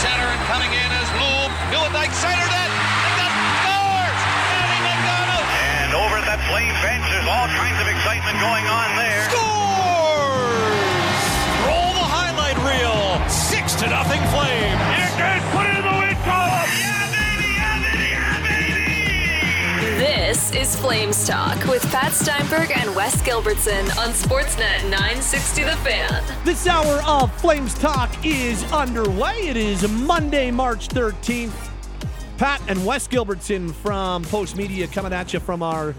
center and coming in as Lube. Nieuwendyk centered it. And that scores! Lanny McDonald! And over at that flame bench, there's all kinds of excitement going on there. Scores! Roll the highlight reel. Six to nothing Flame. Is Flames Talk with Pat Steinberg and Wes Gilbertson on Sportsnet 960 The Fan. This hour of Flames Talk is underway. It is Monday, March 13th. Pat and Wes Gilbertson from Postmedia coming at you from our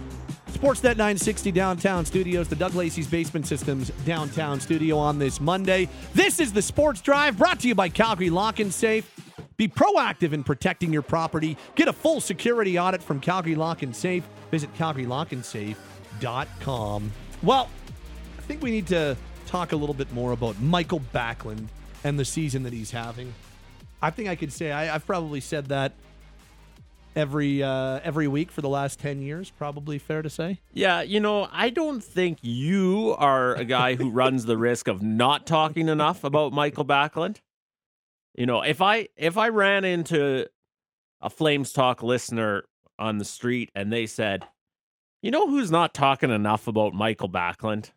Sportsnet 960 downtown studios, the Doug Lacey's Basement Systems downtown studio on this Monday. This is the Sports Drive brought to you by Calgary Lock and Safe. Be proactive in protecting your property. Get a full security audit from Calgary Lock and Safe. Visit calgarylockandsafe.com. Well, I think we need to talk a little bit more about Mikael Backlund and the season that he's having. I think I could say I, I've probably said that every uh, every week for the last ten years. Probably fair to say. Yeah, you know, I don't think you are a guy who runs the risk of not talking enough about Mikael Backlund. You know, if I if I ran into a Flames Talk listener on the street and they said, "You know who's not talking enough about Mikael Backlund?"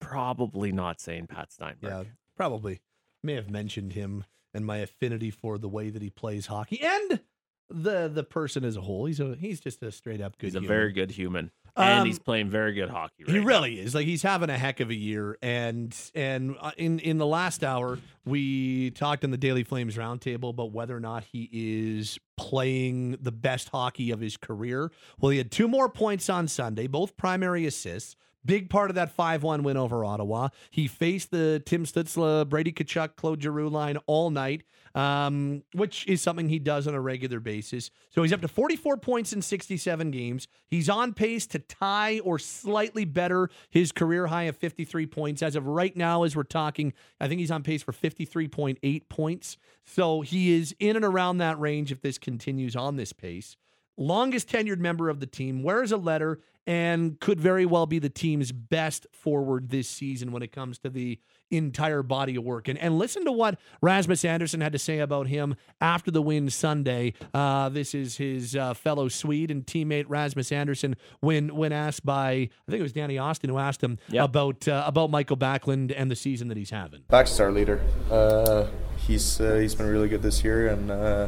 Probably not saying Pat Steinberg. Yeah, probably may have mentioned him and my affinity for the way that he plays hockey and the the person as a whole. He's a he's just a straight up good. He's a human. very good human, and Um, he's playing very good hockey. Right He now. really is. Like he's having a heck of a year, and and uh, in in the last hour we talked in the Daily Flames roundtable about whether or not he is playing the best hockey of his career. Well, he had two more points on Sunday, both primary assists. Big part of that 5 1 win over Ottawa. He faced the Tim Stützle, Brady Tkachuk, Claude Giroux line all night, um, which is something he does on a regular basis. So he's up to 44 points in 67 games. He's on pace to tie or slightly better his career high of 53 points. As of right now, as we're talking, I think he's on pace for 53.8 points. So he is in and around that range if this continues on this pace longest tenured member of the team, wears a letter, and could very well be the team's best forward this season when it comes to the entire body of work. And and listen to what Rasmus Andersson had to say about him after the win Sunday. Uh, this is his uh, fellow Swede and teammate Rasmus Andersson when when asked by I think it was Danny Austin who asked him Yep. about uh, about Mikael Backlund and the season that he's having. Bax is our leader. Uh, he's uh, he's been really good this year, and uh,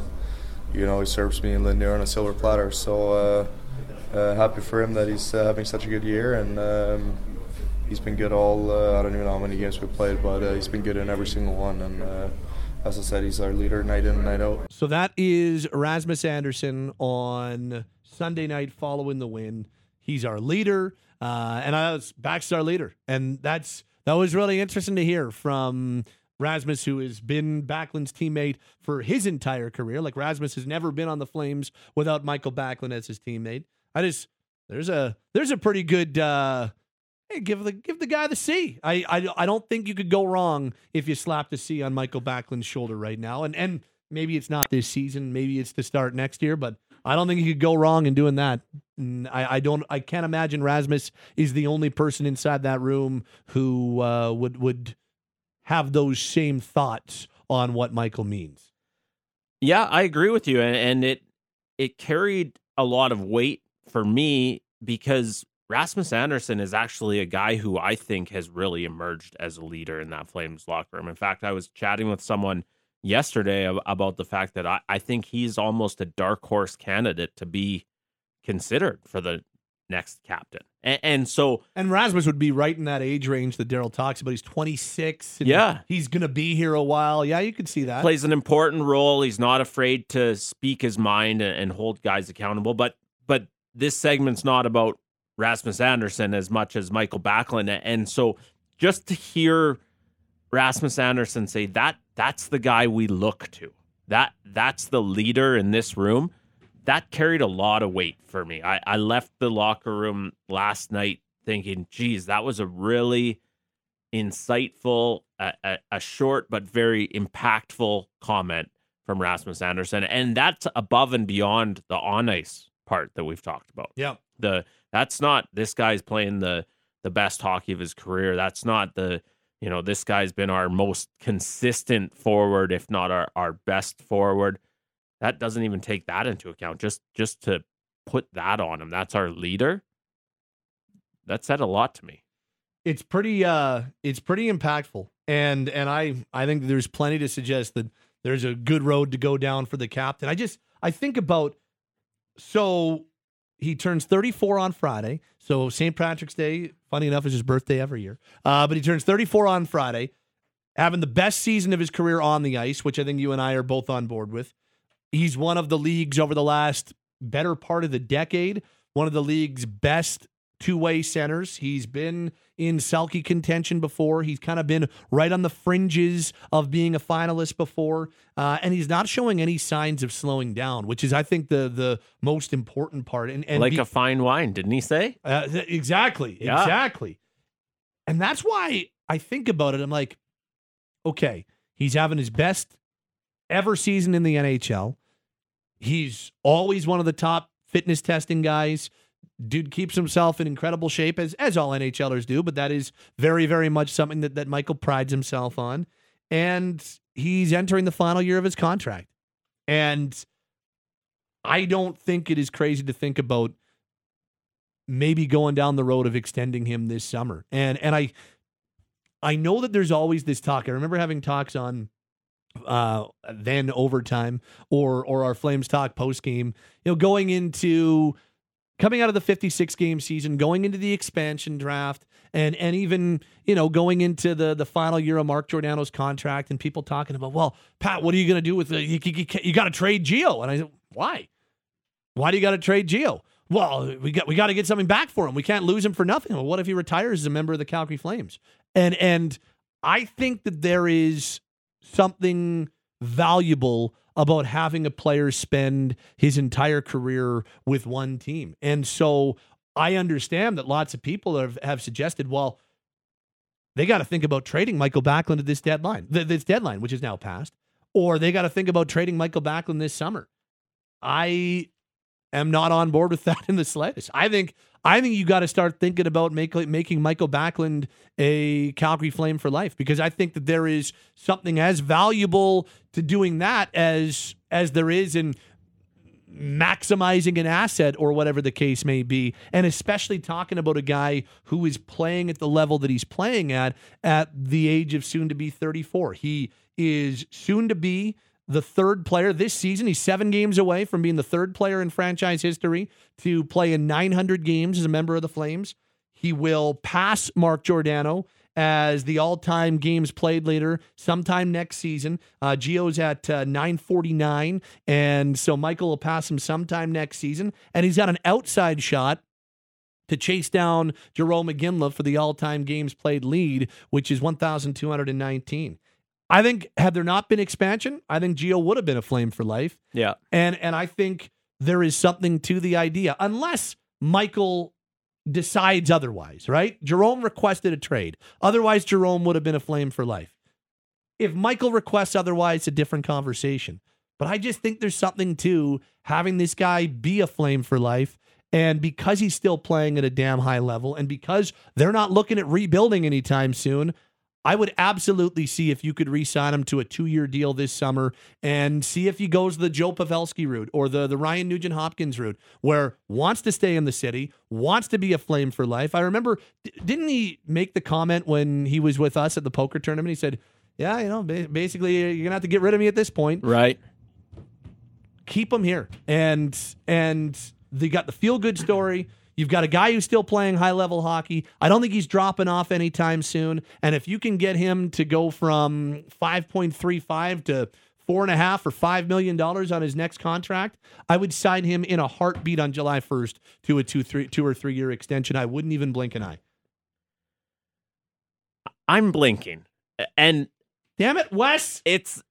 you know he serves me and Lindner on a silver platter. So uh, happy for him that he's uh, having such a good year, and um, he's been good all. Uh, I don't even know how many games we've played, but uh, he's been good in every single one. And uh, as I said, he's our leader night in and night out. So that is Rasmus Andersson on Sunday night following the win. He's our leader, uh, and I was our leader, and that's that was really interesting to hear from Rasmus, who has been Backlund's teammate for his entire career. Like Rasmus has never been on the Flames without Mikael Backlund as his teammate. I just there's a there's a pretty good. Uh, Hey, give the give the guy the C. I, I I don't think you could go wrong if you slap the C on Mikael Backlund's shoulder right now. And and maybe it's not this season, maybe it's to start next year, but I don't think you could go wrong in doing that. I, I don't I can't imagine Rasmus is the only person inside that room who uh, would would have those same thoughts on what Mikael means. Yeah, I agree with you, and, and it it carried a lot of weight for me because Rasmus Andersson is actually a guy who I think has really emerged as a leader in that Flames locker room. In fact, I was chatting with someone yesterday about the fact that I, I think he's almost a dark horse candidate to be considered for the next captain. And, and so And Rasmus would be right in that age range that Darryl talks about. He's 26. and Yeah. He's going to be here a while. Yeah, you could see that. plays an important role. He's not afraid to speak his mind and, and hold guys accountable. But but this segment's not about Rasmus Andersson as much as Mikael Backlund. And so just to hear Rasmus Andersson say that that's the guy we look to. That that's the leader in this room. That carried a lot of weight for me. I, I left the locker room last night thinking, geez, that was a really insightful, a, a, a short but very impactful comment from Rasmus Andersson, and that's above and beyond the on ice part that we've talked about. Yeah. The that's not this guy's playing the the best hockey of his career. That's not the you know, this guy's been our most consistent forward, if not our, our best forward. That doesn't even take that into account. Just just to put that on him, that's our leader. That said a lot to me. It's pretty uh it's pretty impactful. And and I I think there's plenty to suggest that there's a good road to go down for the captain. I just I think about so he turns 34 on Friday. So St. Patrick's Day, funny enough, is his birthday every year. Uh, but he turns 34 on Friday, having the best season of his career on the ice, which I think you and I are both on board with. He's one of the league's over the last better part of the decade, one of the league's best two way centers. He's been in Selke contention before. He's kind of been right on the fringes of being a finalist before, uh, and he's not showing any signs of slowing down, which is, I think, the the most important part. And, and like be- a fine wine, didn't he say? uh, exactly, Yeah. exactly. And that's why I think about it. I'm like, okay, he's having his best ever season in the NHL. He's always one of the top fitness testing guys. Dude keeps himself in incredible shape as as all NHLers do, but that is very, very much something that, that Mikael prides himself on. And he's entering the final year of his contract. And I don't think it is crazy to think about maybe going down the road of extending him this summer. And and I I know that there's always this talk. I remember having talks on uh then overtime or or our Flames talk post game, you know, going into coming out of the 56 game season, going into the expansion draft and and even, you know, going into the the final year of Mark Giordano's contract and people talking about, "Well, Pat, what are you going to do with the you, you, you got to trade Gio?" And I said, "Why? Why do you got to trade Gio?" Well, we got we got to get something back for him. We can't lose him for nothing. Well, what if he retires as a member of the Calgary Flames? And and I think that there is something valuable about having a player spend his entire career with one team. And so I understand that lots of people have, have suggested, well, they got to think about trading Mikael Backlund at this deadline, th- this deadline, which is now passed, or they got to think about trading Mikael Backlund this summer. I am not on board with that in the slightest. I think I think you got to start thinking about make, making Mikael Backlund a Calgary Flame for life because I think that there is something as valuable to doing that as as there is in maximizing an asset or whatever the case may be and especially talking about a guy who is playing at the level that he's playing at at the age of soon to be 34 he is soon to be the third player this season. He's seven games away from being the third player in franchise history to play in 900 games as a member of the Flames. He will pass Mark Giordano as the all-time games played leader sometime next season. Uh, Gio's at uh, 949, and so Mikael will pass him sometime next season. And he's got an outside shot to chase down Jarome Iginla for the all-time games played lead, which is 1,219. I think had there not been expansion, I think Gio would have been a flame for life. Yeah. And and I think there is something to the idea, unless Mikael decides otherwise, right? Jarome requested a trade. Otherwise, Jarome would have been a flame for life. If Mikael requests otherwise, it's a different conversation. But I just think there's something to having this guy be a flame for life. And because he's still playing at a damn high level, and because they're not looking at rebuilding anytime soon, I would absolutely see if you could re-sign him to a two-year deal this summer and see if he goes the Joe Pavelski route or the the Ryan Nugent Hopkins route, where wants to stay in the city, wants to be a flame for life. I remember, didn't he make the comment when he was with us at the poker tournament? He said, "Yeah, you know, ba- basically you're gonna have to get rid of me at this point. Right. Keep him here." And and they got the feel-good story. You've got a guy who's still playing high level hockey. I don't think he's dropping off anytime soon. And if you can get him to go from 5.35 to four and a half or five million dollars on his next contract, I would sign him in a heartbeat on July 1st to a two, three, two or three year extension. I wouldn't even blink an eye. I'm blinking. And Damn it, Wes. it's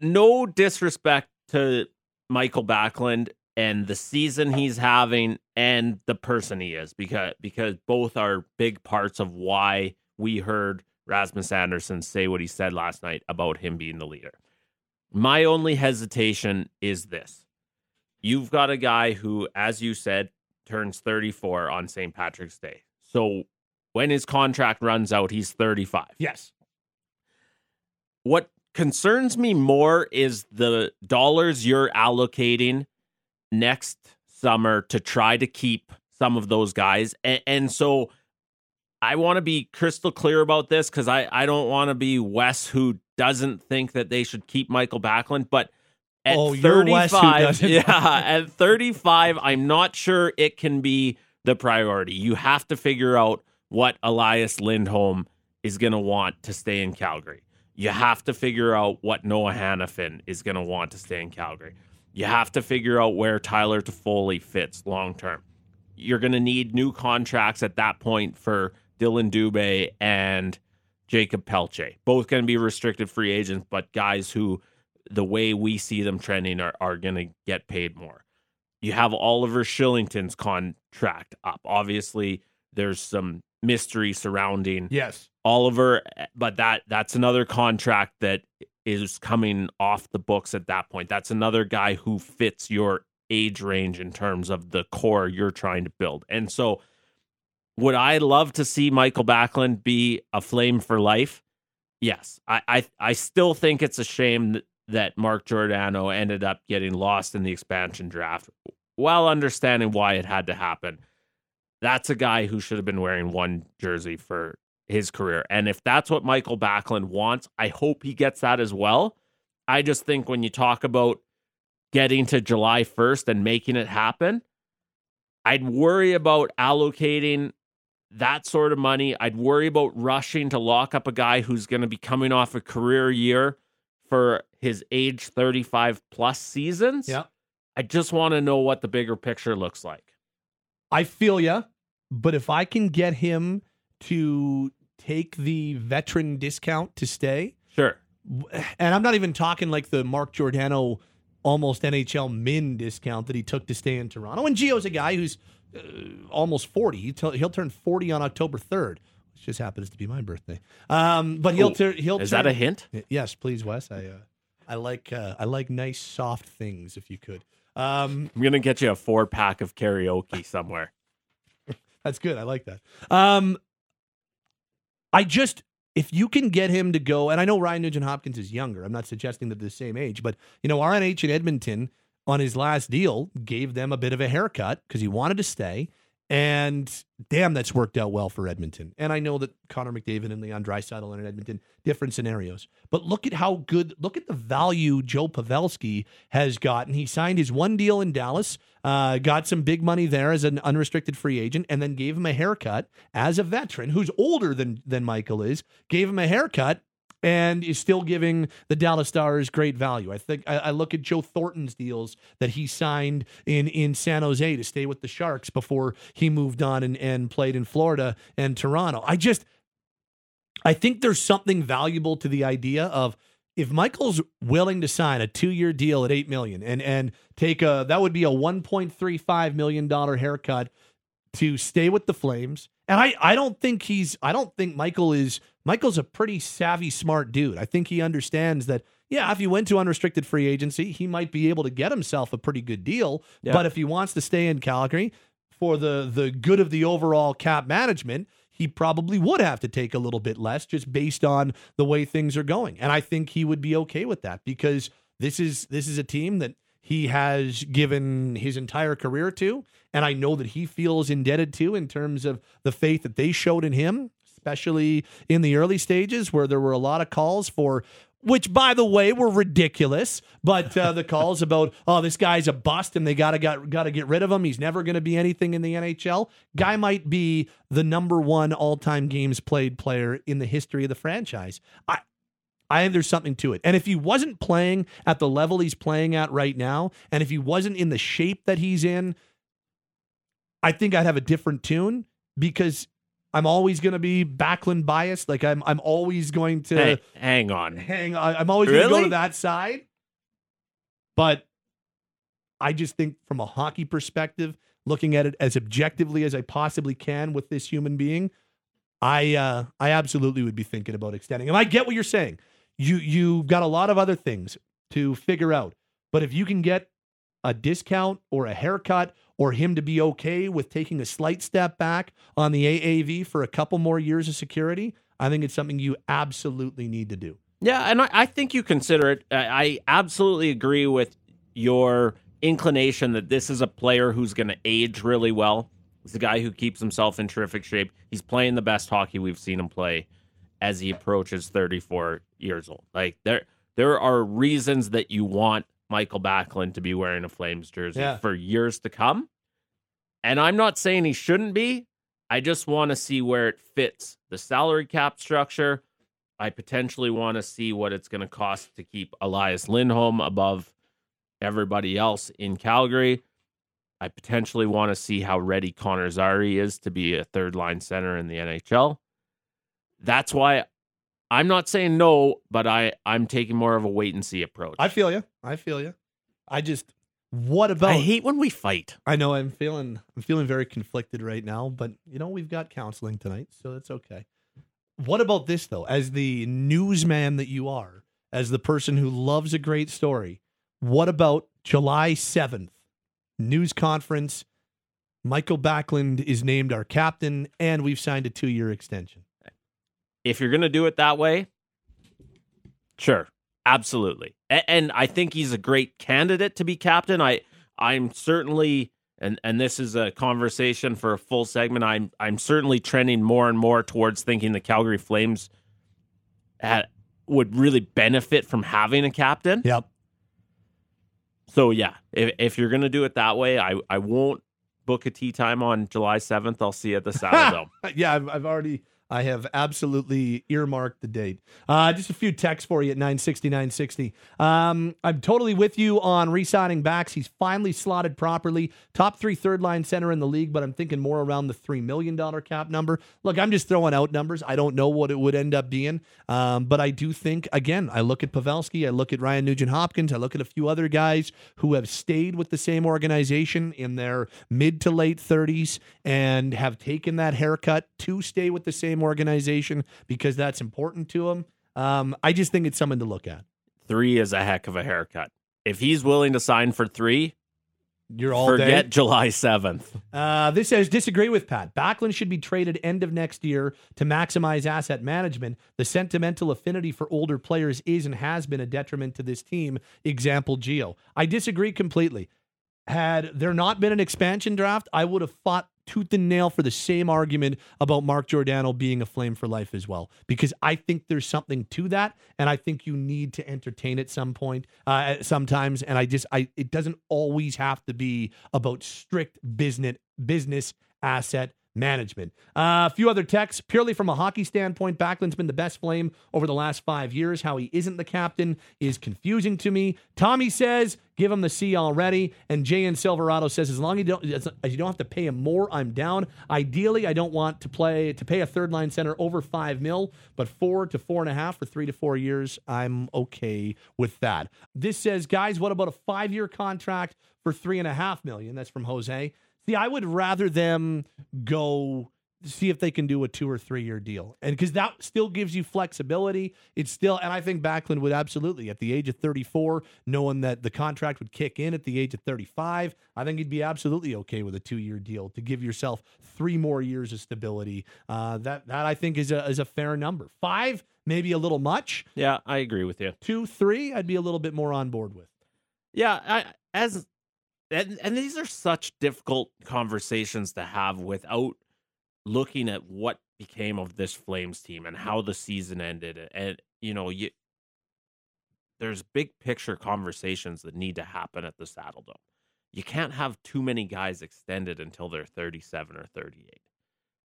no disrespect to Mikael Backlund and the season he's having and the person he is because because both are big parts of why we heard Rasmus Andersson say what he said last night about him being the leader. My only hesitation is this. You've got a guy who as you said turns 34 on St. Patrick's Day. So when his contract runs out he's 35. Yes. what concerns me more is the dollars you're allocating next summer to try to keep some of those guys. And, and so I want to be crystal clear about this because I, I don't want to be Wes who doesn't think that they should keep Mikael Backlund. But at Oh, you're Wes who 35, yeah, at 35, I'm not sure it can be the priority. You have to figure out what Elias Lindholm is going to want to stay in Calgary. You have to figure out what Noah Hanifin is going to want to stay in Calgary. You have to figure out where Tyler Toffoli fits long term. You're going to need new contracts at that point for Dillon Dubé and Jakob Pelletier. Both going to be restricted free agents, but guys who, the way we see them trending, are, are going to get paid more. You have Oliver Kylington's contract up. Obviously, there's some mystery surrounding Yes. Oliver, but that that's another contract that is coming off the books at that point. That's another guy who fits your age range in terms of the core you're trying to build. And so would I love to see Mikael Backlund be a flame for life? Yes. I I, I still think it's a shame that, that Mark Giordano ended up getting lost in the expansion draft while understanding why it had to happen. That's a guy who should have been wearing one jersey for his career. And if that's what Mikael Backlund wants, I hope he gets that as well. I just think when you talk about getting to July 1st and making it happen, I'd worry about allocating that sort of money. I'd worry about rushing to lock up a guy who's going to be coming off a career year for his age 35 plus seasons. Yeah. I just want to know what the bigger picture looks like. I feel you, but if I can get him to take the veteran discount to stay, Sure. and I'm not even talking like the Mark Giordano almost NHL min discount that he took to stay in Toronto. And Gio's a guy who's uh, almost 40. He t- he'll turn 40 on October 3rd, which just happens to be my birthday. Um, but he'll turn. He'll Is turn, that a hint? Yes, please, Wes. I uh, I like uh, I like nice soft things. If you could. Um, I'm going to get you a four pack of karaoke somewhere. That's good. I like that. Um, I just if you can get him to go, and I know Ryan Nugent Hopkins is younger. I'm not suggesting that they're the same age, but you know, RNH in Edmonton on his last deal gave them a bit of a haircut because he wanted to stay. And damn, that's worked out well for Edmonton. And I know that Connor McDavid and Leon Draisaitl are in Edmonton, different scenarios. But look at how good, look at the value Joe Pavelski has gotten. He signed his one deal in Dallas, uh, got some big money there as an unrestricted free agent, and then gave him a haircut as a veteran who's older than than Mikael is. Gave him a haircut and is still giving the Dallas Stars great value. I think I, I look at Joe Thornton's deals that he signed in in San Jose to stay with the Sharks before he moved on and, and played in Florida and Toronto. I just I think there's something valuable to the idea of if Mikael's willing to sign a two-year deal at eight million and and take a that would be a 1.35 million dollar haircut to stay with the Flames. And I, I don't think he's I don't think Mikael is Mikael's a pretty savvy, smart dude. I think he understands that, yeah, if he went to unrestricted free agency, he might be able to get himself a pretty good deal. Yeah. But if he wants to stay in Calgary for the the good of the overall cap management, he probably would have to take a little bit less just based on the way things are going. And I think he would be okay with that because this is this is a team that he has given his entire career to and I know that he feels indebted to in terms of the faith that they showed in him, especially in the early stages where there were a lot of calls for which by the way were ridiculous. But uh, the calls about oh this guy's a bust and they gotta got, gotta get rid of him. He's never gonna be anything in the nhl guy might be the number one all-time games played player in the history of the franchise. I I think there's something to it. And if he wasn't playing at the level he's playing at right now, and if he wasn't in the shape that he's in, I think I'd have a different tune because I'm always going to be Backlund biased. Like I'm, I'm always going to Hey, hang on. hang. on. I'm always going to go to that side. But I just think from a hockey perspective, looking at it as objectively as I possibly can with this human being, I uh, I absolutely would be thinking about extending him. I get what you're saying. You you've got a lot of other things to figure out, but if you can get a discount or a haircut or him to be okay with taking a slight step back on the AAV for a couple more years of security, I think it's something you absolutely need to do. Yeah, and I, I think you consider it. I, absolutely agree with your inclination that this is a player who's going to age really well. He's a guy who keeps himself in terrific shape. He's playing the best hockey we've seen him play as he approaches 34 years old. Like there, there are reasons that you want Mikael Backlund to be wearing a Flames jersey Yeah. for years to come. And I'm not saying he shouldn't be. I just want to see where it fits the salary cap structure. I potentially want to see what it's going to cost to keep Elias Lindholm above everybody else in Calgary. I potentially want to see how ready Connor Zary is to be a third line center in the NHL. That's why I'm not saying no, but I I'm taking more of a wait and see approach. I feel you. I feel you. I just what about I hate when we fight. I know I'm feeling I'm feeling very conflicted right now, but you know we've got counseling tonight, so that's okay. What about this though? As the newsman that you are, as the person who loves a great story, what about July 7th? News conference. Mikael Backlund is named our captain and we've signed a 2-year extension. If you're going to do it that way, sure, absolutely. A- And I think he's a great candidate to be captain. I I'm certainly and and this is a conversation for a full segment. I'm I'm certainly trending more and more towards thinking the Calgary Flames had, would really benefit from having a captain. Yep. So yeah, if if you're going to do it that way, I I won't book a tea time on July 7th. I'll see you at the Saddle Dome. yeah, I've, I've already, I have absolutely earmarked the date. Uh, just a few texts for you at 960, 960. Um, I'm totally with you on re-signing backs. He's finally slotted properly. Top three third line center in the league, but I'm thinking more around the $3 million cap number. Look, I'm just throwing out numbers. I don't know what it would end up being. Um, but I do think, again, I look at Pavelski, I look at Ryan Nugent Hopkins, I look at a few other guys who have stayed with the same organization in their mid to late 30s and have taken that haircut to stay with the same organization because that's important to them. Um, I just think it's something to look at. Three is a heck of a haircut. If he's willing to sign for three, You're all forget day. July 7th. Uh, this says disagree with Pat. Backlund should be traded end of next year to maximize asset management. The sentimental affinity for older players is and has been a detriment to this team. Example Gio. I disagree completely. Had there not been an expansion draft, I would have fought tooth and nail for the same argument about Mark Giordano being a flame for life as well, because I think there's something to that, and I think you need to entertain at some point, uh, sometimes. And I just, I, it doesn't always have to be about strict business business asset management. Uh, a few other texts. Purely from a hockey standpoint, Backlund's been the best flame over the last five years. How he isn't the captain is confusing to me. Tommy says, give him the C already. And and Silverado says, as long as you don't, as you don't have to pay him more, I'm down. Ideally, I don't want to play to pay a third line center over five mil, but four to four and a half for three to four years, I'm okay with that. This says, guys, what about a five year contract for three and a half million? That's from Jose. See, I would rather them go see if they can do a two or three year deal. And because that still gives you flexibility. It's still, and I think Backlund would absolutely, at the age of 34, knowing that the contract would kick in at the age of 35, I think he'd be absolutely okay with a two year deal to give yourself three more years of stability. Uh, that, that I think is a, is a fair number. Five, maybe a little much. Yeah, I agree with you. Two, three, I'd be a little bit more on board with. Yeah, I, as and, and these are such difficult conversations to have without looking at what became of this Flames team and how the season ended. And you know, you there's big picture conversations that need to happen at the Saddledome. You can't have too many guys extended until they're 37 or 38.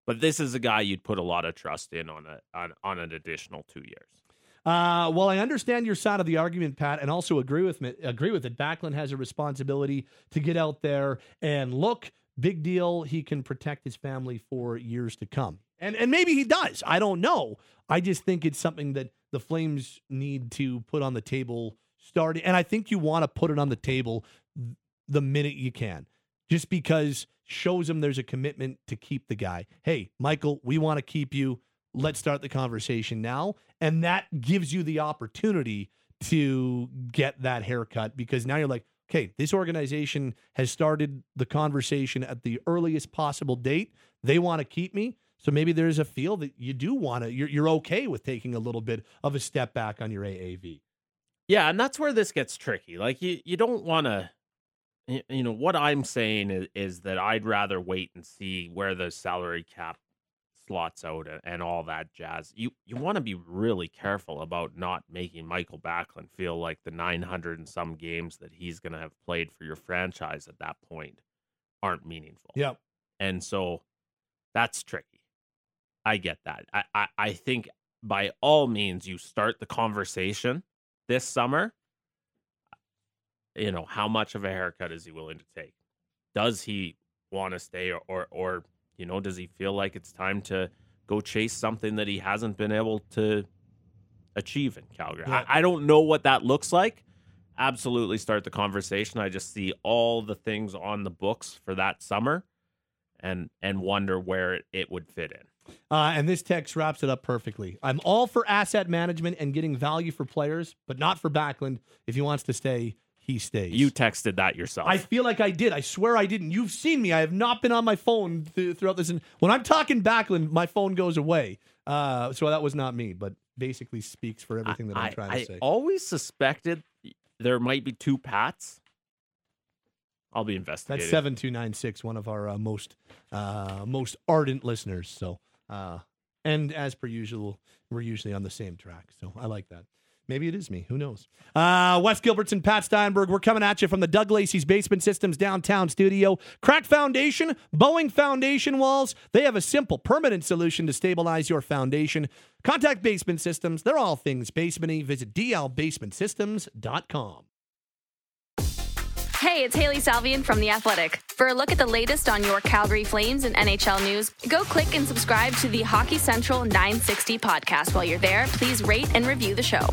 But this is a guy you'd put a lot of trust in on a on, on an additional two years. Uh, well, I understand your side of the argument, Pat, and also agree with me. Agree with it. Backlund has a responsibility to get out there and look. Big deal. He can protect his family for years to come, and and maybe he does. I don't know. I just think it's something that the Flames need to put on the table. Starting, and I think you want to put it on the table the minute you can, just because shows him there's a commitment to keep the guy. Hey, Mikael, we want to keep you let's start the conversation now. And that gives you the opportunity to get that haircut because now you're like, okay, this organization has started the conversation at the earliest possible date. They want to keep me. So maybe there's a feel that you do want to. You're you're okay with taking a little bit of a step back on your AAV. Yeah, and that's where this gets tricky. Like you, you don't want to. You know what I'm saying is, is that I'd rather wait and see where the salary cap slots out and, all that jazz. You you want to be really careful about not making Mikael Backlund feel like the 900 and some games that he's going to have played for your franchise at that point aren't meaningful. Yep. And so that's tricky. I get that. I, I, I think by all means you start the conversation this summer. You know, how much of a haircut is he willing to take? Does he want to stay or, or or you know, does he feel like it's time to go chase something that he hasn't been able to achieve in Calgary? Yeah. I, I don't know what that looks like. Absolutely start the conversation. I just see all the things on the books for that summer and and wonder where it, it would fit in. Uh, and this text wraps it up perfectly. I'm all for asset management and getting value for players, but not for Backlund. If he wants to stay, he stays. You texted that yourself. I feel like I did. I swear I didn't. You've seen me. I have not been on my phone th- throughout this. And when I'm talking Backlund, my phone goes away. Uh, so that was not me, but basically speaks for everything that I'm trying I to say. I always suspected there might be two Pats. I'll be investigating. That's seven two nine six, one of our uh, most uh, most ardent listeners. So, uh, and as per usual, we're usually on the same track. So I like that. Maybe it is me. Who knows? Uh, Wes Gilbertson, Pat Steinberg. We're coming at you from the Doug Lacey's Basement Systems downtown studio. Crack foundation, bowing foundation walls. They have a simple, permanent solution to stabilize your foundation. Contact Basement Systems. They're all things basementy. Visit dlbasementsystems.com. Hey, it's Hailey Salvian from The Athletic. For a look at the latest on your Calgary Flames and NHL news, go click and subscribe to the Hockey Central 960 podcast. While you're there, please rate and review the show.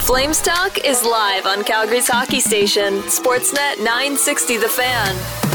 Flames Talk is live on Calgary's hockey station, Sportsnet 960 The Fan.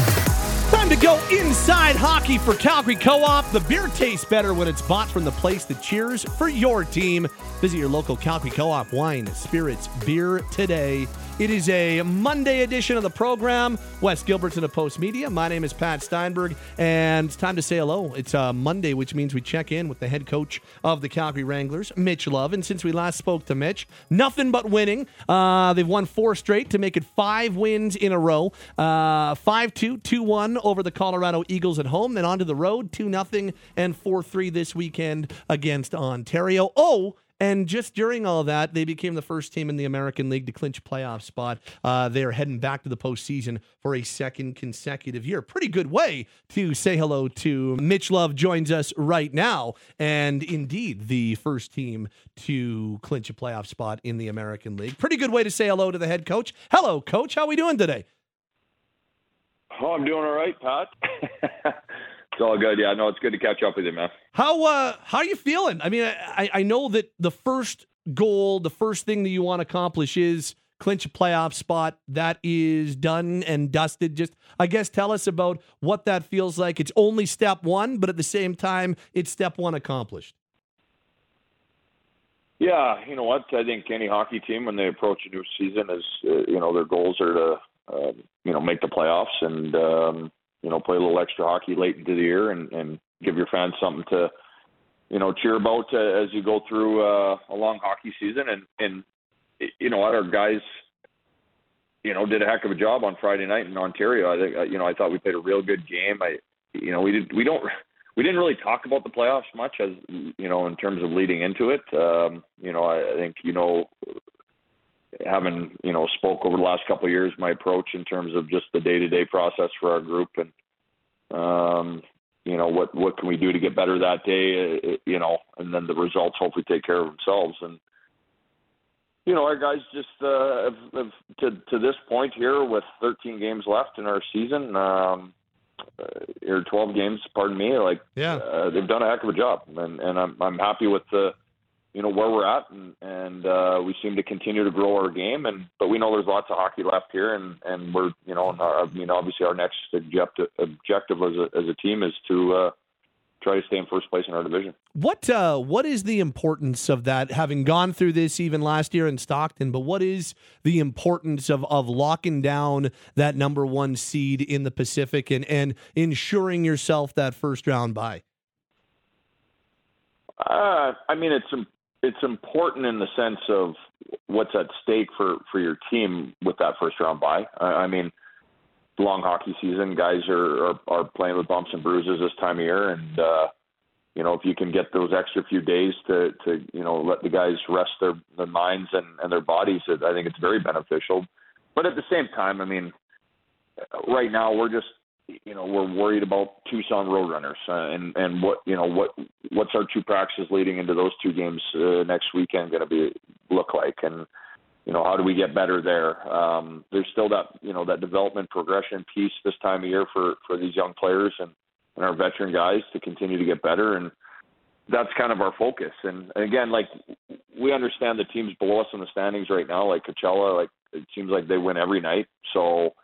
Time to go inside hockey for Calgary Co op. The beer tastes better when it's bought from the place that cheers for your team. Visit your local Calgary Co op wine, spirits, beer today. It is a Monday edition of the program. Wes Gilbertson of Postmedia. My name is Pat Steinberg, and it's time to say hello. It's uh, Monday, which means we check in with the head coach of the Calgary Wranglers, Mitch Love. And since we last spoke to Mitch, nothing but winning. Uh, they've won four straight to make it five wins in a row. Uh, 5 2, 2 1 over the Colorado Eagles at home. Then onto the road, 2 0 and 4 3 this weekend against Ontario. Oh, and just during all that, they became the first team in the American League to clinch playoff spot. Uh, they are heading back to the postseason for a second consecutive year. Pretty good way to say hello to Mitch Love joins us right now, and indeed the first team to clinch a playoff spot in the American League. Pretty good way to say hello to the head coach. Hello, coach. How are we doing today? Oh, I'm doing all right, Pat. it's all good. Yeah, no, it's good to catch up with you, man. How uh how are you feeling? I mean, I, I know that the first goal, the first thing that you want to accomplish is clinch a playoff spot. That is done and dusted. Just I guess tell us about what that feels like. It's only step one, but at the same time, it's step one accomplished. Yeah, you know what? I think any hockey team, when they approach a new season, is uh, you know their goals are to uh, you know make the playoffs and um, you know play a little extra hockey late into the year and, and give your fans something to you know cheer about uh, as you go through uh, a long hockey season. And and you know our guys you know did a heck of a job on Friday night in Ontario. I think uh, you know I thought we played a real good game. I you know we did we don't we didn't really talk about the playoffs much as you know in terms of leading into it. Um, you know, I, I think you know having you know spoke over the last couple of years my approach in terms of just the day to day process for our group and um, you know what what can we do to get better that day. uh, You know, and then the results hopefully take care of themselves and. You know, our guys just uh, have, have to to this point here with 13 games left in our season. Um, uh, or 12 games, pardon me, like Yeah. uh, they've done a heck of a job, and and I'm I'm happy with the you know where we're at, and and uh, we seem to continue to grow our game, and but we know there's lots of hockey left here, and and we're you know our, I mean obviously our next objective objective as a as a team is to uh, try to stay in first place in our division. What uh, what is the importance of that? Having gone through this even last year in Stockton, but what is the importance of of locking down that number one seed in the Pacific and and ensuring yourself that first round bye? Uh, I mean, it's it's important in the sense of what's at stake for for your team with that first round bye. I, mean, long hockey season, guys are, are are playing with bumps and bruises this time of year, and uh, you know if you can get those extra few days to to you know let the guys rest their their minds and and their bodies, I think it's very beneficial. But at the same time, I mean, right now we're just you know we're worried about Tucson Roadrunners uh, and and what you know what what's our two practices leading into those two games uh, next weekend going to be look like? And you know how do we get better there? Um there's still that you know that development progression piece this time of year for for these young players and and our veteran guys to continue to get better and that's kind of our focus. And, and again like we understand the teams below us in the standings right now like Coachella like it seems like they win every night. So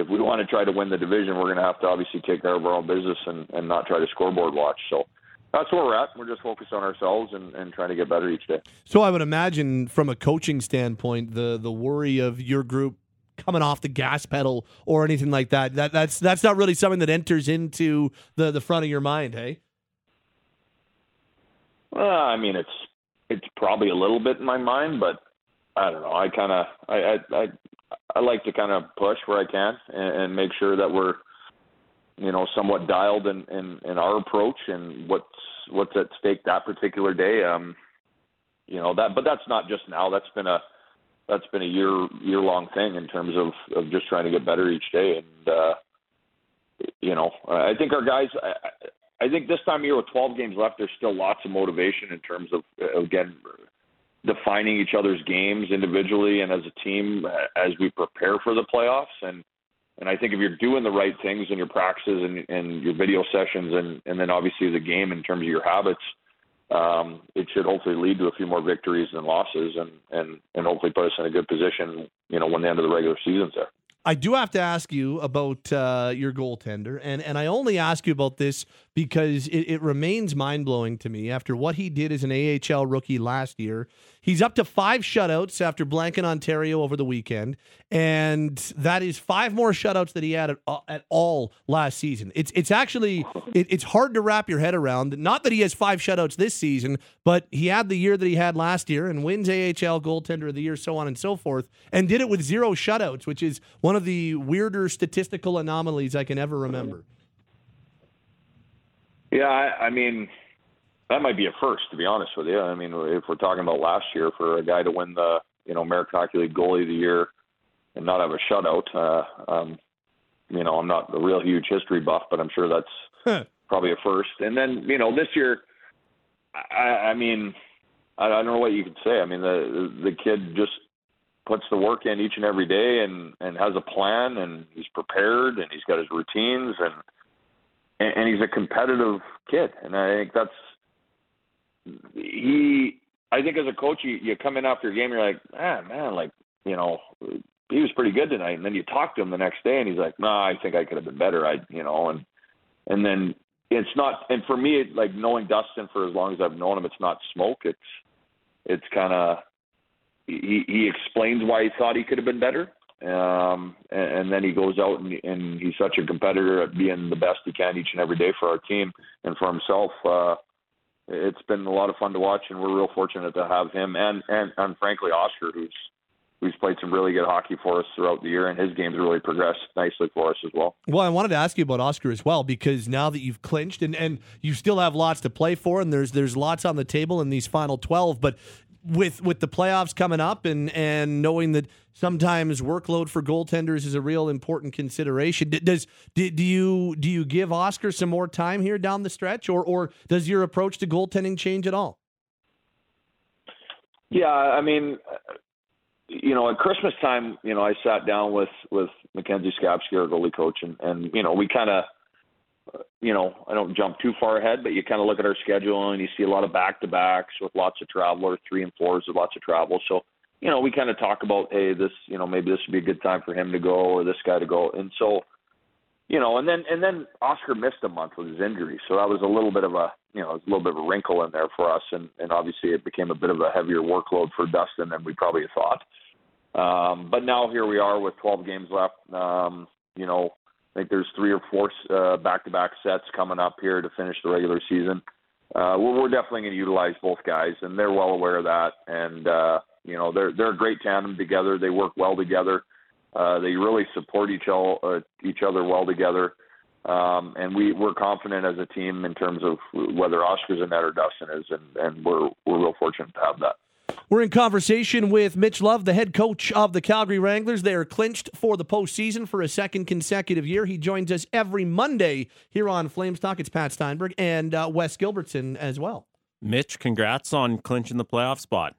if we want to try to win the division, we're going to have to obviously take care of our own business and, and not try to scoreboard watch. So that's where we're at. We're just focused on ourselves and, and trying to get better each day. So I would imagine, from a coaching standpoint, the the worry of your group coming off the gas pedal or anything like that that that's that's not really something that enters into the the front of your mind, hey? Well, I mean, it's it's probably a little bit in my mind, but I don't know. I kind of I, I I I like to kind of push where I can and, and make sure that we're, you know, somewhat dialed in, in, in our approach and what's what's at stake that particular day. Um, you know that, but that's not just now. That's been a that's been a year year long thing in terms of of just trying to get better each day. And uh, you know, I think our guys. I, I think this time of year with 12 games left, there's still lots of motivation in terms of again defining each other's games individually and as a team as we prepare for the playoffs. And and I think if you're doing the right things in your practices and, and your video sessions and, and then obviously the game in terms of your habits, um, it should hopefully lead to a few more victories than losses and, and, and hopefully put us in a good position, you know, when the end of the regular season's there. I do have to ask you about uh, your goaltender, and and I only ask you about this because it, it remains mind blowing to me after what he did as an AHL rookie last year. He's up to five shutouts after blanking Ontario over the weekend, and that is five more shutouts that he had at, uh, at all last season. It's it's actually it, it's hard to wrap your head around. Not that he has five shutouts this season, but he had the year that he had last year and wins AHL goaltender of the year, so on and so forth, and did it with zero shutouts, which is one of the weirder statistical anomalies I can ever remember. Yeah, I, I mean, that might be a first, to be honest with you. I mean, if we're talking about last year, for a guy to win the you know American Hockey League goalie of the year and not have a shutout, uh, um, you know, I'm not a real huge history buff, but I'm sure that's probably a first. And then you know, this year, I, I mean, I, I don't know what you could say. I mean, the the kid just puts the work in each and every day and and has a plan and he's prepared and he's got his routines and and, and he's a competitive kid, and I think that's he. I think as a coach, you you come in after a game, you're like, ah, man, like you know, he was pretty good tonight, and then you talk to him the next day, and he's like, no, nah, I think I could have been better. I, you know, and and then it's not. And for me, like knowing Dustin for as long as I've known him, it's not smoke. It's it's kind of he he explains why he thought he could have been better, um, and, and then he goes out and, and he's such a competitor at being the best he can each and every day for our team and for himself. Uh, it's been a lot of fun to watch, and we're real fortunate to have him and and, and frankly Oscar, who's who's played some really good hockey for us throughout the year, and his game's really progressed nicely for us as well. Well, I wanted to ask you about Oscar as well because now that you've clinched and, and you still have lots to play for, and there's there's lots on the table in these final twelve, but with with the playoffs coming up and and knowing that sometimes workload for goaltenders is a real important consideration. Does do, do you do you give Oscar some more time here down the stretch or or does your approach to goaltending change at all? Yeah i mean uh, you know at christmas time you know i sat down with with mackenzie skapski our goalie coach and and you know we kind of you know, I don't jump too far ahead, but you kind of look at our schedule and you see a lot of back to backs with lots of travel or three and fours with lots of travel. So, you know, we kind of talk about, hey, this, you know, maybe this would be a good time for him to go or this guy to go. And so, you know, and then and then Oscar missed a month with his injury, so that was a little bit of a you know a little bit of a wrinkle in there for us, and and obviously it became a bit of a heavier workload for Dustin than we probably thought. Um, but now here we are with 12 games left. Um, you know, I think there's three or four uh, back-to-back sets coming up here to finish the regular season. Uh, we're, we're definitely going to utilize both guys, and they're well aware of that. And uh, you know, they're they're a great tandem together. They work well together. Uh, they really support each all, uh, each other well together. Um, and we, we're confident as a team in terms of whether Oscar's in net or Dustin is, and, and we're we're real fortunate to have that. We're in conversation with Mitch Love, the head coach of the Calgary Wranglers. They are clinched for the postseason for a second consecutive year. He joins us every Monday here on Flames Talk. It's Pat Steinberg and uh, Wes Gilbertson as well. Mitch, congrats on clinching the playoff spot.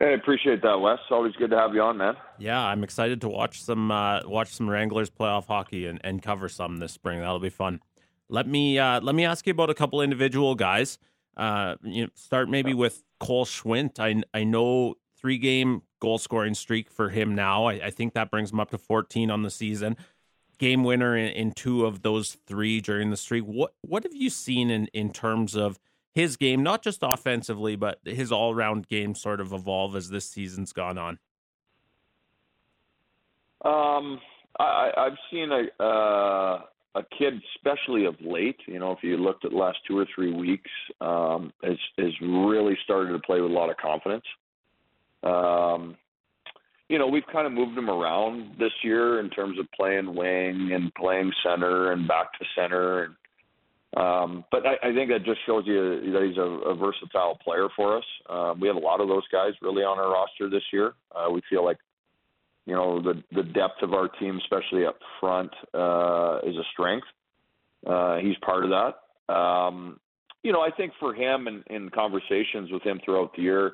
Hey, appreciate that, Wes. Always good to have you on, man. Yeah, I'm excited to watch some uh, watch some Wranglers playoff hockey and, and cover some this spring. That'll be fun. Let me uh, let me ask you about a couple individual guys. Uh, you know, start maybe with Cole Schwindt. I I know three game goal scoring streak for him now. I, I, think that brings him up to 14 on the season. Game winner in, in two of those three during the streak. What what have you seen in in terms of his game, not just offensively, but his all round game sort of evolve as this season's gone on? Um, I, I've seen a uh, a kid, especially of late. You know, if you looked at the last two or three weeks, um, has has really started to play with a lot of confidence. Um, you know, we've kind of moved him around this year in terms of playing wing and playing center and back to center and um, but I, I think that just shows you that he's a, a versatile player for us. Uh, we have a lot of those guys really on our roster this year. Uh, we feel like, you know, the the depth of our team, especially up front, uh, is a strength. Uh, he's part of that. Um, you know, I think for him and in conversations with him throughout the year,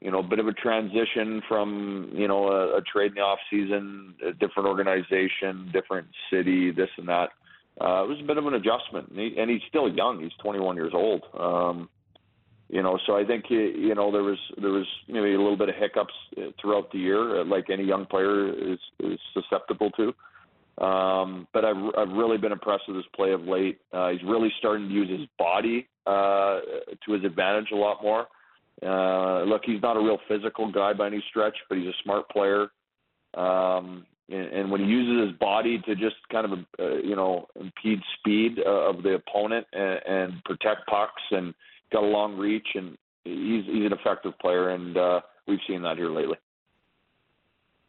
you know, a bit of a transition from, you know, a, a trade in the off season, a different organization, different city, this and that uh, it was a bit of an adjustment, and, he, and he's still young. He's 21 years old. Um, you know, so I think you know there was there was maybe a little bit of hiccups uh, throughout the year, uh, like any young player is is susceptible to. Um, but I've I've really been impressed with his play of late. Uh, he's really starting to use his body uh, to his advantage a lot more. Uh, look, he's not a real physical guy by any stretch, but he's a smart player. Um, and, and when he uses his body to just kind of uh, you know impede speed uh, of the opponent and, and protect pucks and got a long reach and he's he's an effective player and uh, we've seen that here lately.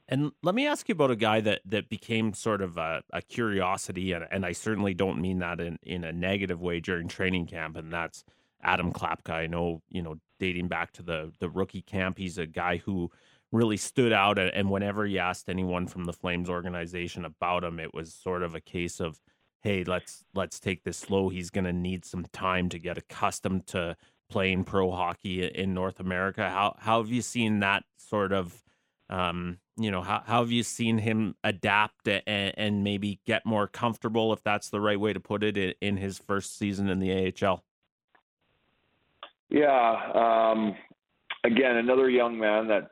And let me ask you about a guy that, that became sort of a, a curiosity, and, and I certainly don't mean that in, in a negative way during training camp, and that's Adam Klapka. I know, you know, dating back to the the rookie camp, he's a guy who really stood out. And whenever you asked anyone from the Flames organization about him, it was sort of a case of, hey, let's let's take this slow. He's going to need some time to get accustomed to playing pro hockey in North America. How how have you seen that sort of um, you know, how, how have you seen him adapt and, and, maybe get more comfortable, if that's the right way to put it, in his first season in the AHL? Yeah, um, again, another young man that,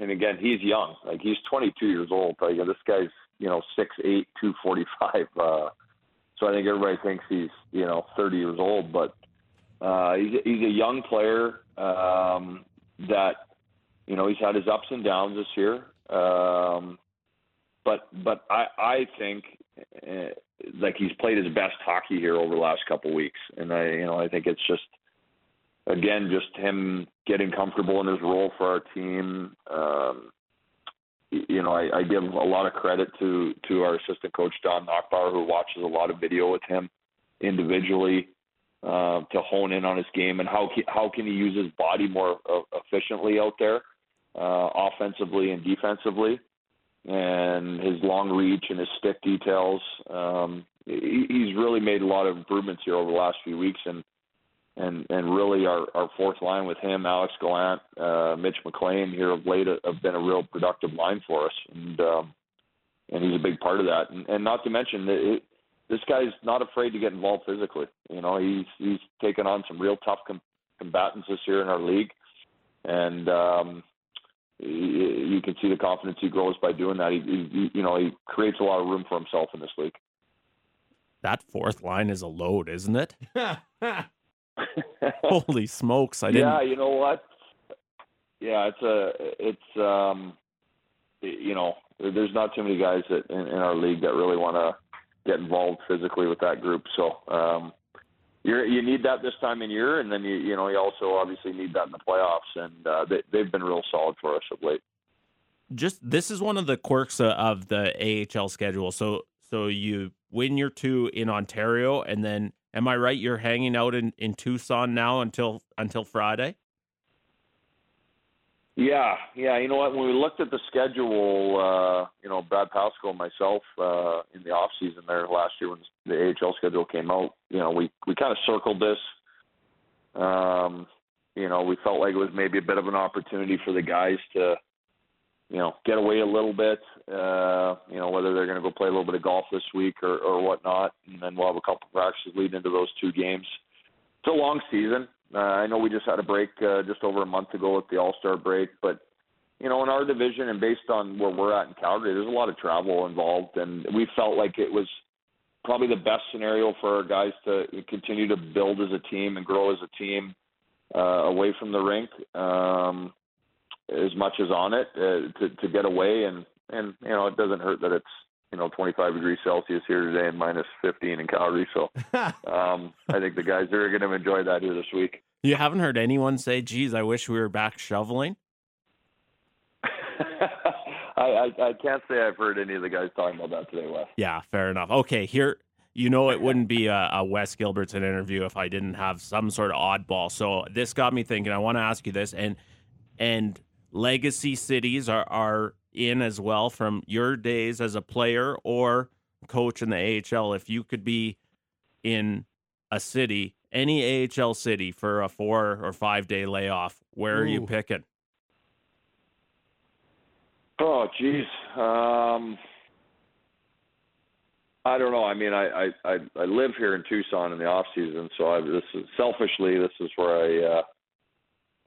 and again, he's young. Like he's 22 years old. Like this guy's, you know, six eight, two forty five. Uh, so I think everybody thinks he's, you know, 30 years old, but uh, he's he's a young player um, that, you know, he's had his ups and downs this year. Um, but but I I think uh, like he's played his best hockey here over the last couple weeks, and I you know I think it's just again, just him getting comfortable in his role for our team. Um, you know, I, I give a lot of credit to to our assistant coach Don Nachbaur, who watches a lot of video with him individually uh, to hone in on his game and how can, how can he use his body more uh, efficiently out there, uh, offensively and defensively, and his long reach and his stick details. Um, he, he's really made a lot of improvements here over the last few weeks, and and and really our our fourth line with him, Alex Gallant, uh, Mitch McLean here of late have been a real productive line for us, and um, and he's a big part of that. And, and not to mention that it, this guy's not afraid to get involved physically. You know, he's he's taken on some real tough com- combatants this year in our league, and um, you, you can see the confidence he grows by doing that. He, he, you know, he creates a lot of room for himself in this league. That fourth line is a load, isn't it? Holy smokes! I didn't. Yeah, you know what? Yeah, it's a it's um, you know, there's not too many guys that in, in our league that really want to get involved physically with that group. So um, you you need that this time of year, and then you you know you also obviously need that in the playoffs, and uh, they, they've been real solid for us of late. Just this is one of the quirks of the AHL schedule. So so you win your two in Ontario, and then am I right? You're hanging out in, in Tucson now until until Friday. Yeah, yeah. You know what? When we looked at the schedule, uh, you know, Brad Pascall and myself uh, in the off season there last year when the AHL schedule came out, you know, we we kind of circled this. Um, you know, we felt like it was maybe a bit of an opportunity for the guys to, you know, get away a little bit. Uh, you know, whether they're going to go play a little bit of golf this week or, or whatnot, and then we'll have a couple of practices leading into those two games. It's a long season. Uh, I know we just had a break uh, just over a month ago with the All Star break, but you know, in our division and based on where we're at in Calgary, there's a lot of travel involved, and we felt like it was probably the best scenario for our guys to continue to build as a team and grow as a team uh, away from the rink um, as much as on it uh, to to get away and and you know it doesn't hurt that it's you know 25 degrees Celsius here today and minus 15 in Calgary. So um, I think the guys are going to enjoy that here this week. You haven't heard anyone say, "Geez, I wish we were back shoveling." I, I, I can't say I've heard any of the guys talking about that today, Wes. Yeah, fair enough. Okay, here you know it wouldn't be a, a Wes Gilbertson interview if I didn't have some sort of oddball. So this got me thinking. I want to ask you this, and and legacy cities are are in as well from your days as a player or coach in the AHL. If you could be in a city, any AHL city for a four or five day layoff, where Ooh. are you picking? Oh, geez. Um, I don't know. I mean, I, I, I, live here in Tucson in the off season, so I, this is selfishly, this is where I, uh,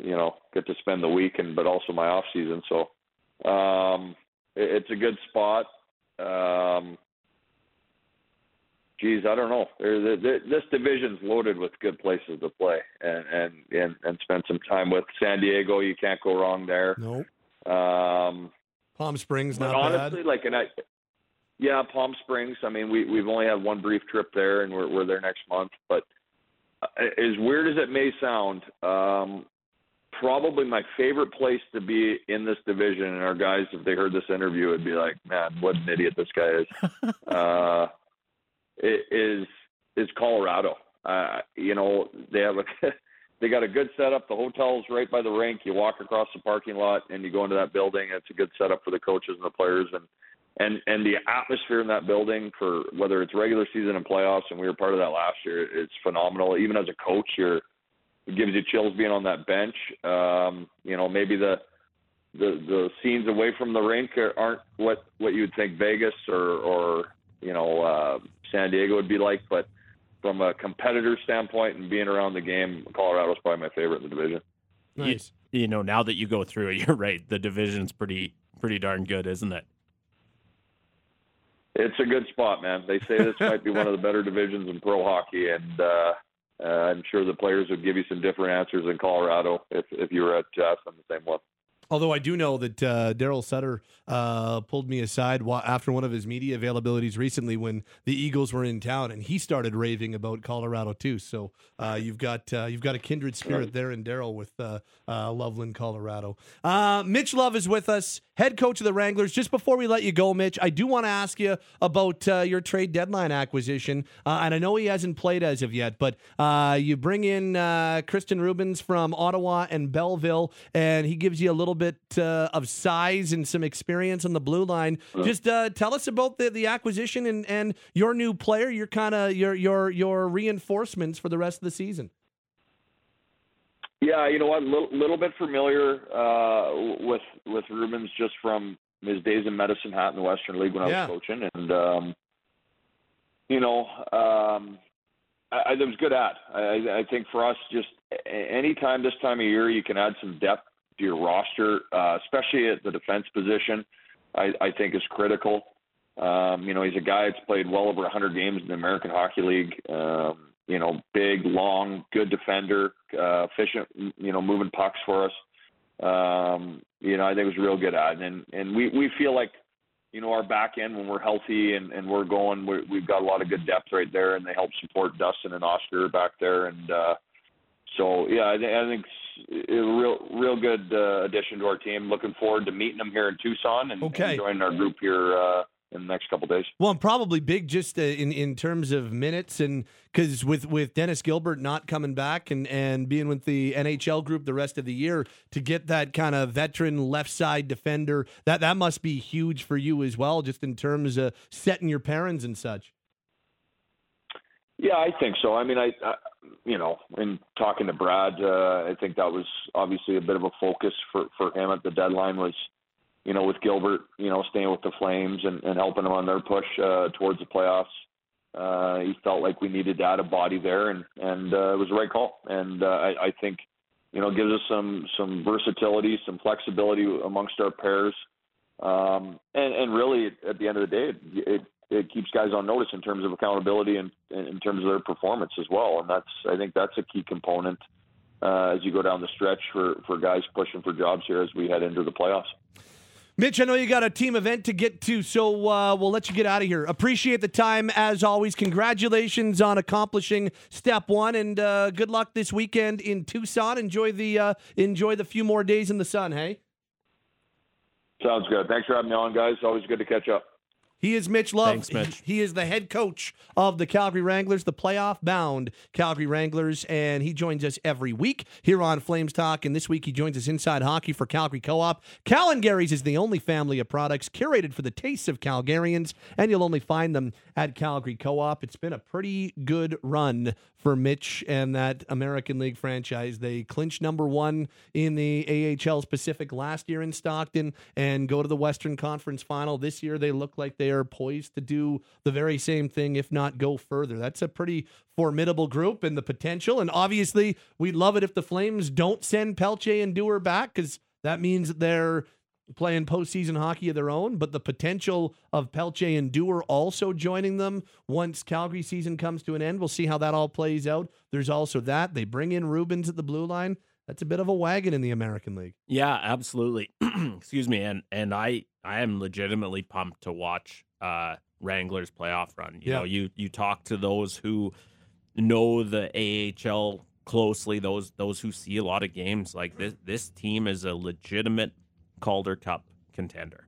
you know, get to spend the weekend, but also my off season. So, um, it, it's a good spot. Um, geez, I don't know. There, there, this division's loaded with good places to play and, and and and spend some time with. San Diego, you can't go wrong there. Nope. Um, Palm Springs, not honestly, bad. like, and I, yeah, Palm Springs. I mean, we we've only had one brief trip there, and we're we're there next month. But uh, as weird as it may sound, um, probably my favorite place to be in this division. And our guys, if they heard this interview, would be like, "Man, what an idiot this guy is." uh, it is is Colorado. Uh, you know, they have a they got a good setup. The hotel's right by the rink. You walk across the parking lot and you go into that building. It's a good setup for the coaches and the players and and and the atmosphere in that building for whether it's regular season and playoffs and we were part of that last year. It's phenomenal. Even as a coach, you're it gives you chills being on that bench. Um, you know, maybe the the the scenes away from the rink aren't what what you would think Vegas or or you know uh, San Diego would be like, but from a competitor standpoint and being around the game, Colorado's probably my favorite in the division. Nice. You, you know, now that you go through it, you're right. The division's pretty pretty darn good, isn't it? It's a good spot, man. They say this might be one of the better divisions in pro hockey, and uh, uh, I'm sure the players would give you some different answers in Colorado if if you were at Jeff on the same one. Although I do know that uh, Daryl Sutter uh, pulled me aside after one of his media availabilities recently when the Eagles were in town, and he started raving about Colorado too. So uh, you've got uh, you've got a kindred spirit there in Daryl with uh, uh, Loveland, Colorado. Mitch Love is with us, head coach of the Wranglers. Just before we let you go, Mitch, I do want to ask you about uh, your trade deadline acquisition, uh, and I know he hasn't played as of yet, but uh, you bring in Kristians Rubins from Ottawa and Belleville, and he gives you a little bit uh, of size and some experience on the blue line. Mm. Just uh, tell us about the, the acquisition and, and your new player. Your kind of your your your reinforcements for the rest of the season. Yeah, you know what? Little, little bit familiar uh, with with Rubins just from his days in Medicine Hat in the Western League when yeah. I was coaching, and um, you know, um, I, I, it was good at. I, I think for us, just anytime this time of year, you can add some depth to your roster, uh, especially at the defense position. I, I think is critical. Um, you know, he's a guy that's played well over 100 games in the American Hockey League. Um, you know, big, long, good defender, uh, efficient. You know, moving pucks for us. Um, you know, I think it was a real good ad, and and we we feel like you know, our back end when we're healthy and, and we're going, we we've got a lot of good depth right there, and they help support Dustin and Oscar back there. And uh, so, yeah, I, th- I think it's a real, real good uh, addition to our team. Looking forward to meeting them here in Tucson and, Okay. and joining our group here uh, in the next couple days. Well, and probably big just uh, in in terms of minutes, and because with with Dennis Gilbert not coming back and and being with the NHL group the rest of the year, to get that kind of veteran left side defender, that that must be huge for you as well, just in terms of setting your parents and such. Yeah, I think so. I mean, I, I you know, in talking to Brad, uh, I think that was obviously a bit of a focus for for him at the deadline was, you know, with Gilbert, you know, staying with the Flames and, and helping them on their push uh, towards the playoffs. Uh, he felt like we needed to add a body there, and and uh, it was the right call. And uh, I, I think, you know, gives us some some versatility, some flexibility amongst our pairs. Um, and, and really, at the end of the day, it, it it keeps guys on notice in terms of accountability and in terms of their performance as well. And that's I think that's a key component uh, as you go down the stretch for for guys pushing for jobs here as we head into the playoffs. Mitch, I know you got a team event to get to, so uh, we'll let you get out of here. Appreciate the time as always. Congratulations on accomplishing step one, and uh, good luck this weekend in Tucson. Enjoy the uh, enjoy the few more days in the sun. Hey. Sounds good. Thanks for having me on, guys. Always good to catch up. He is Mitch Love. Thanks, Mitch. He, he is the head coach of the Calgary Wranglers, the playoff bound Calgary Wranglers, and he joins us every week here on Flames Talk. And this week he joins us inside hockey for Calgary Co op. Cal and Gary's is the only family of products curated for the tastes of Calgarians, and you'll only find them at Calgary Co op. It's been a pretty good run for Mitch and that American League franchise. They clinched number one in the AHL's Pacific last year in Stockton and go to the Western Conference final. This year, they look like they are poised to do the very same thing, if not go further. That's a pretty formidable group and the potential. And obviously, we'd love it if the Flames don't send Pelche and Duehr back because that means they're playing postseason hockey of their own, but the potential of Pelche and Duehr also joining them once Calgary season comes to an end. We'll see how that all plays out. There's also that. They bring in Rubens at the blue line. That's a bit of a wagon in the American League. Yeah, absolutely. Excuse me, and and I I am legitimately pumped to watch uh Wranglers playoff run. You Yeah. know, you you talk to those who know the AHL closely, those those who see a lot of games. Like this this team is a legitimate Calder Cup contender.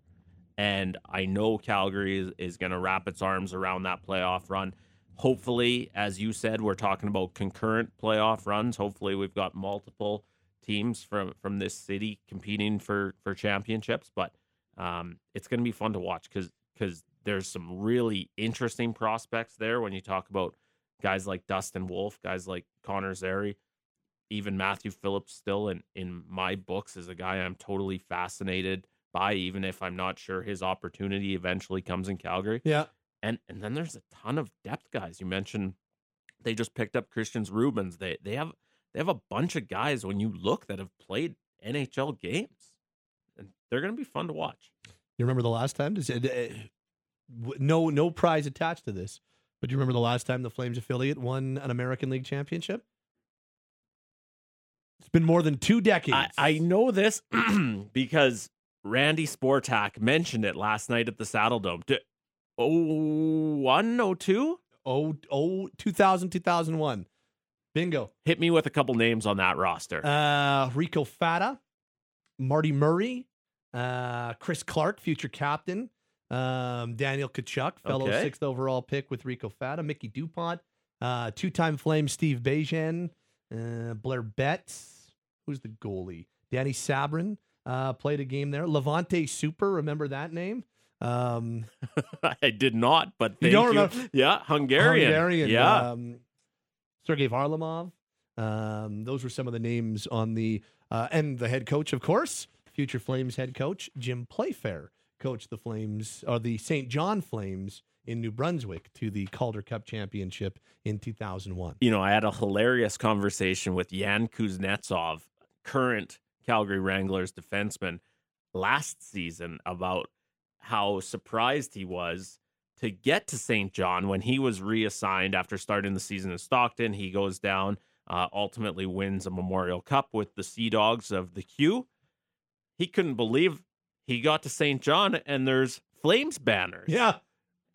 And I know Calgary is, is going to wrap its arms around that playoff run. Hopefully, as you said, we're talking about concurrent playoff runs. Hopefully, we've got multiple teams from from this city competing for for championships. But um, it's going to be fun to watch because because there's some really interesting prospects there when you talk about guys like Dustin Wolf, guys like Connor Zary, even Matthew Phillips. Still in in my books is a guy I'm totally fascinated by, even if I'm not sure his opportunity eventually comes in Calgary. Yeah. And and then there's a ton of depth guys. You mentioned they just picked up Kristians Rubins. They they have they have a bunch of guys when you look that have played NHL games. And they're going to be fun to watch. You remember the last time? Eh, w- no, no prize attached to this. But do you remember the last time the Flames affiliate won an American League championship? It's been more than two decades. I, I know this because Randy Sportak mentioned it last night at the Saddledome. D- oh, one, oh, two? oh, oh, 2000, 2001. Bingo. Hit me with a couple names on that roster. Uh, Rico Fata, Marty Murray, uh, Chris Clark, future captain, um, Daniel Tkachuk, fellow Okay. sixth overall pick with Rico Fata, Micki DuPont, uh, two time Flame Steve Begin, uh, Blair Betts, who's the goalie? Danny Sabourin uh, played a game there. Levente Szuper, remember that name? Um, I did not, but You don't remember- Yeah, Hungarian. Hungarian. Yeah. Um, Sergei Varlamov. Um, those were some of the names on the uh, and the head coach, of course, future Flames head coach Jim Playfair coached the Flames or the Saint John Flames in New Brunswick to the Calder Cup championship in 2001. you know, I had a hilarious conversation with Yan Kuznetsov, current Calgary Wranglers defenseman last season about how surprised he was to get to Saint John when he was reassigned after starting the season in Stockton. He goes down, uh, ultimately wins a Memorial Cup with the Sea Dogs of the Q. He couldn't believe he got to Saint John and there's Flames banners. Yeah.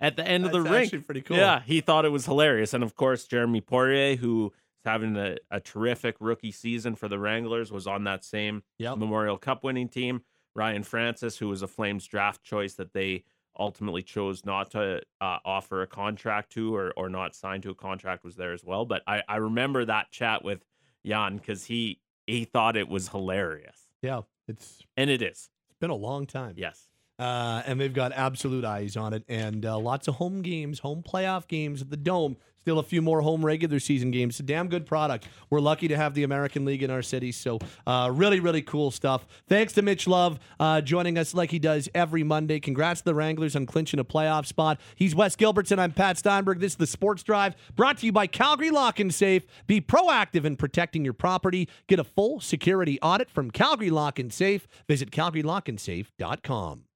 At the end of the That's ring. actually pretty cool. Yeah, he thought it was hilarious. And of course, Jeremy Poirier, who is having a, a terrific rookie season for the Wranglers, was on that same Yep. Memorial Cup winning team. Ryan Francis, who was a Flames draft choice that they ultimately chose not to uh, offer a contract to or, or not sign to a contract, was there as well. But I, I remember that chat with Yan because he he thought it was hilarious, Yeah. It's and it is. it's been a long time. Yes. Uh, and they've got absolute eyes on it and uh, lots of home games, home playoff games at the Dome. Still a few more home regular season games. It's a damn good product. We're lucky to have the American League in our city. So, uh, really, really cool stuff. Thanks to Mitch Love uh, joining us like he does every Monday. Congrats to the Wranglers on clinching a playoff spot. He's Wes Gilbertson. I'm Pat Steinberg. This is the Sports Drive brought to you by Calgary Lock and Safe. Be proactive in protecting your property. Get a full security audit from Calgary Lock and Safe. Visit calgarylockandsafe.com.